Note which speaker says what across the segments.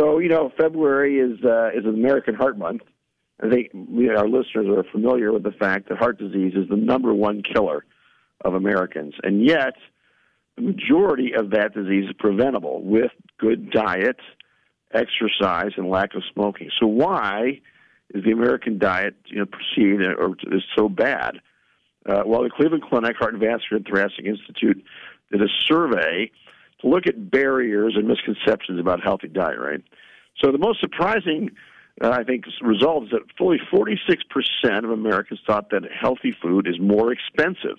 Speaker 1: So you know, February is uh, is American Heart Month. I think we, our listeners are familiar with the fact that heart disease is the number one killer of Americans, and yet the majority of that disease is preventable with good diet, exercise, and lack of smoking. So why is the American diet you know perceived or is so bad? Uh, well, the Cleveland Clinic Heart and Vascular and Thoracic Institute did a survey to look at barriers and misconceptions about healthy diet. Right. So the most surprising, uh, I think, result is that fully 46% of Americans thought that healthy food is more expensive.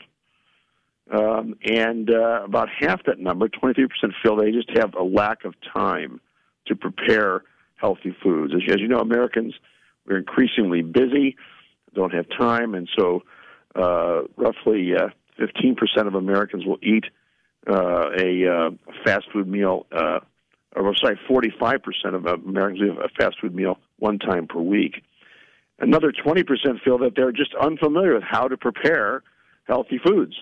Speaker 1: Um, and uh, about half that number, 23%, feel they just have a lack of time to prepare healthy foods. As, as you know, Americans, we're increasingly busy, don't have time, and so uh, roughly uh, 15% of Americans will eat uh, a uh, fast food meal, uh, or sorry, 45% of Americans eat a fast food meal one time per week. Another 20% feel that they're just unfamiliar with how to prepare healthy foods.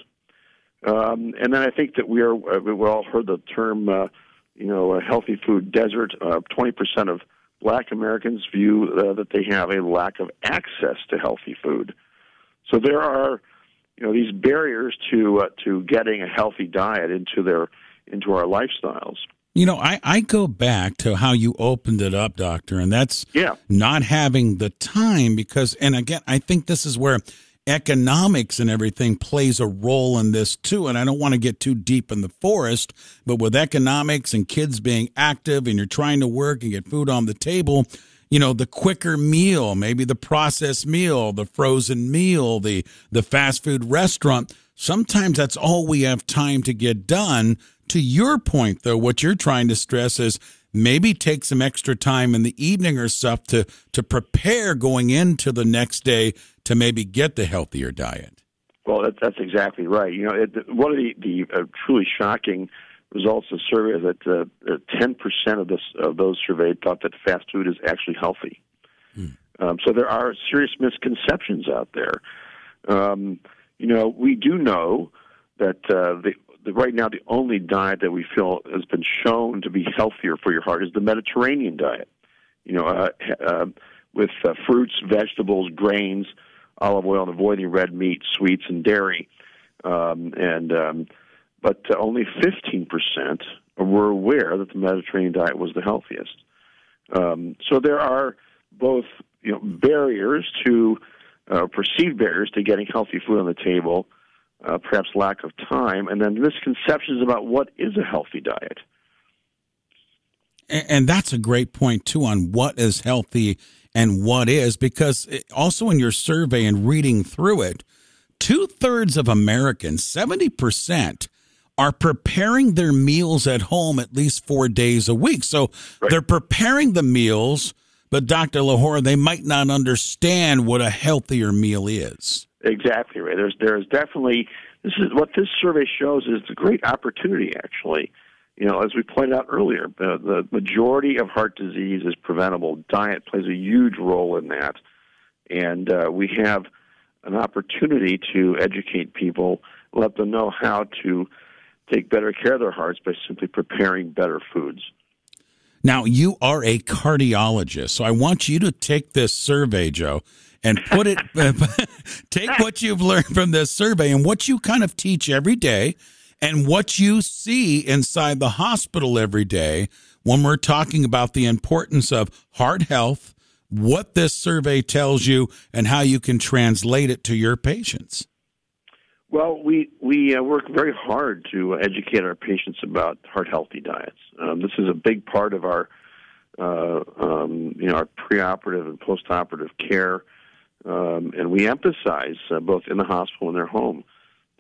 Speaker 1: Um, and then I think that we are, uh, we all heard the term, uh, you know, a healthy food desert. Uh, 20% of black Americans view uh, that they have a lack of access to healthy food. So there are, you know, these barriers to uh, to getting a healthy diet into their into our lifestyles.
Speaker 2: You know, I, I go back to how you opened it up, doctor, and that's
Speaker 1: yeah.
Speaker 2: not having the time because, and again, I think this is where economics and everything plays a role in this too. And I don't want to get too deep in the forest, but with economics and kids being active and you're trying to work and get food on the table, you know, the quicker meal, maybe the processed meal, the frozen meal, the, the fast food restaurant. Sometimes that's all we have time to get done. To your point, though, what you're trying to stress is maybe take some extra time in the evening or stuff to to prepare going into the next day to maybe get the healthier diet.
Speaker 1: Well, that, that's exactly right. You know, it, one of the, the uh, truly shocking results of survey that uh, ten percent of this of those surveyed thought that fast food is actually healthy. Hmm. Um, so there are serious misconceptions out there. Um, you know, we do know that uh, the, the, right now the only diet that we feel has been shown to be healthier for your heart is the Mediterranean diet. You know, uh, uh, with uh, fruits, vegetables, grains, olive oil, and avoiding red meat, sweets, and dairy. Um, and um, but only 15% were aware that the Mediterranean diet was the healthiest. Um, so there are both you know barriers to uh, perceived barriers to getting healthy food on the table, uh, perhaps lack of time, and then misconceptions about what is a healthy diet.
Speaker 2: And, and that's a great point too on what is healthy and what is, because also in your survey and reading through it, two thirds of Americans, seventy percent are preparing their meals at home at least four days a week. So right. they're preparing the meals, but Dr. Lahorra, they might not understand what a healthier meal is.
Speaker 1: Exactly right. There's there is definitely this is what this survey shows is a great opportunity actually. You know, as we pointed out earlier, the, the majority of heart disease is preventable. Diet plays a huge role in that, and uh, we have an opportunity to educate people, let them know how to take better care of their hearts by simply preparing better foods.
Speaker 2: Now, you are a cardiologist, so I want you to take this survey, Joe, and put it, uh, take what you've learned from this survey and what you kind of teach every day and what you see inside the hospital every day when we're talking about the importance of heart health, what this survey tells you, and how you can translate it to your patients.
Speaker 1: Well, we we uh, work very hard to educate our patients about heart healthy diets. Um, this is a big part of our uh, um, you know our preoperative and postoperative care, um, and we emphasize uh, both in the hospital and their home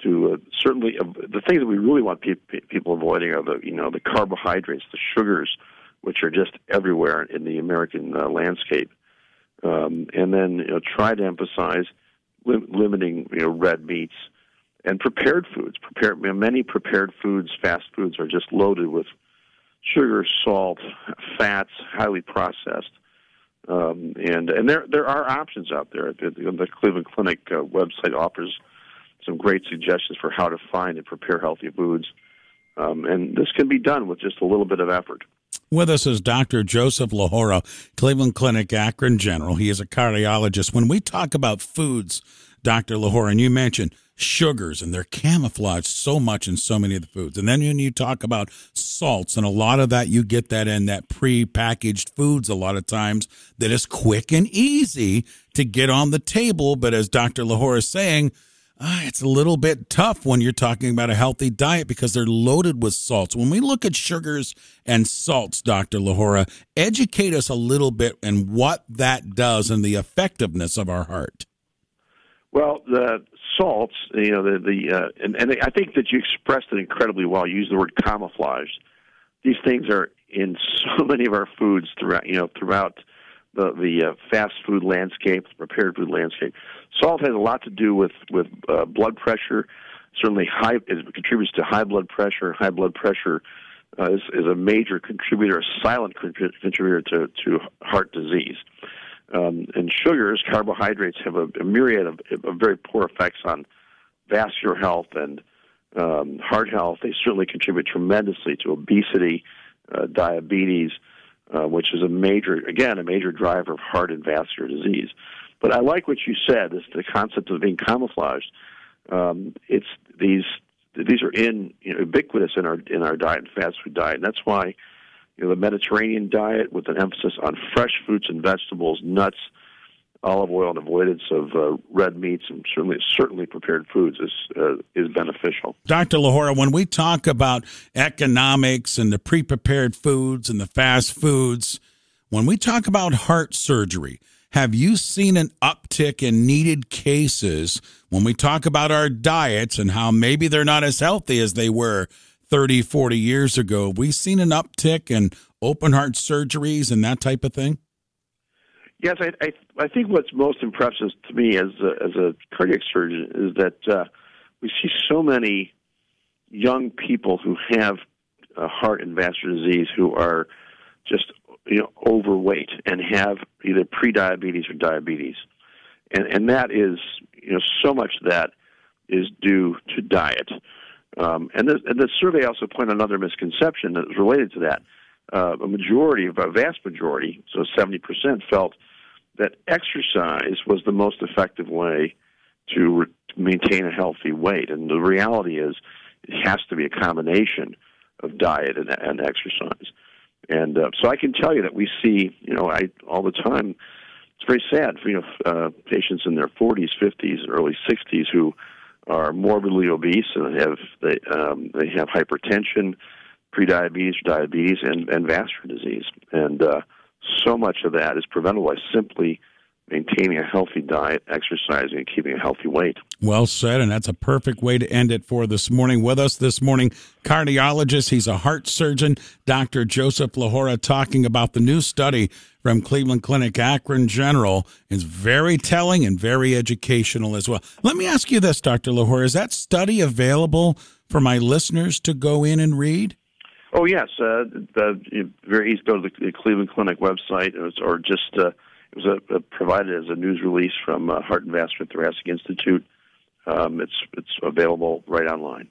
Speaker 1: to uh, certainly the things that we really want pe- people avoiding are the you know the carbohydrates, the sugars, which are just everywhere in the American uh, landscape, um, and then you know, try to emphasize lim- limiting you know red meats and prepared foods. Prepared many prepared foods, fast foods, are just loaded with sugar, salt, fats, highly processed. Um, and and there there are options out there. The, the Cleveland Clinic uh, website offers some great suggestions for how to find and prepare healthy foods, um, and this can be done with just a little bit of effort.
Speaker 2: With us is Dr. Joseph Lahorra, Cleveland Clinic Akron General. He is a cardiologist. When we talk about foods, Dr. Lahorra, and you mentioned sugars and they're camouflaged so much in so many of the foods. And then when you talk about salts and a lot of that, you get that in that pre-packaged foods a lot of times that is quick and easy to get on the table. But as Dr. Lahorra is saying, uh, it's a little bit tough when you're talking about a healthy diet because they're loaded with salts. When we look at sugars and salts, Dr. Lahorra, educate us a little bit and what that does and the effectiveness of our heart.
Speaker 1: Well, the salts, you know, the the uh, and, and I think that you expressed it incredibly well. You used the word camouflage. These things are in so many of our foods throughout, you know, throughout the the uh, fast food landscape, the prepared food landscape. Salt has a lot to do with with uh, blood pressure. Certainly, high it contributes to high blood pressure. High blood pressure uh, is, is a major contributor, a silent contributor to to heart disease. Um, and sugars, carbohydrates, have a, a myriad of, of, very poor effects on vascular health and um, heart health. They certainly contribute tremendously to obesity, uh, diabetes, uh, which is a major, again, a major driver of heart and vascular disease. But I like what you said, is the concept of being camouflaged. Um, it's these these are in you know, ubiquitous in our in our diet, fast food diet, and that's why you know, the Mediterranean diet with an emphasis on fresh fruits and vegetables, nuts, olive oil, and avoidance of uh, red meats and certainly certainly prepared foods is uh, is beneficial.
Speaker 2: Dr. Lahorra, when we talk about economics and the pre-prepared foods and the fast foods, when we talk about heart surgery, have you seen an uptick in needed cases when we talk about our diets and how maybe they're not as healthy as they were 30, 40 years ago. We've seen an uptick in open heart surgeries and that type of thing.
Speaker 1: Yes, I, I, I think what's most impressive to me as a, as a cardiac surgeon is that uh, we see so many young people who have uh, heart and vascular disease who are just you know overweight and have either prediabetes or diabetes, and and that is you know so much that is due to diet. Um, and, the, and survey also pointed another misconception that was related to that. Uh, a majority, a vast majority, so 70%, felt that exercise was the most effective way to re- maintain a healthy weight. And the reality is, it has to be a combination of diet and, and exercise. And uh, so I can tell you that we see, you know, I all the time. It's very sad for you know uh, patients in their 40s, 50s, and early 60s who are morbidly obese and have they um, they have hypertension, prediabetes, diabetes, and and vascular disease, and uh, so much of that is preventable by simply maintaining a healthy diet, exercising, and keeping a healthy weight.
Speaker 2: Well said, and that's a perfect way to end it for this morning. With us this morning, cardiologist, he's a heart surgeon, Dr. Joseph Lahorra, talking about the new study from Cleveland Clinic Akron General. It's very telling and very educational as well. Let me ask you this, Dr. Lahore. is that study available for my listeners to go in and read?
Speaker 1: Oh yes, uh, the, very easy. Go to the Cleveland Clinic website, or just uh, it was a, a provided as a news release from uh, Heart and Vascular Thoracic Institute. Um, it's it's available right online.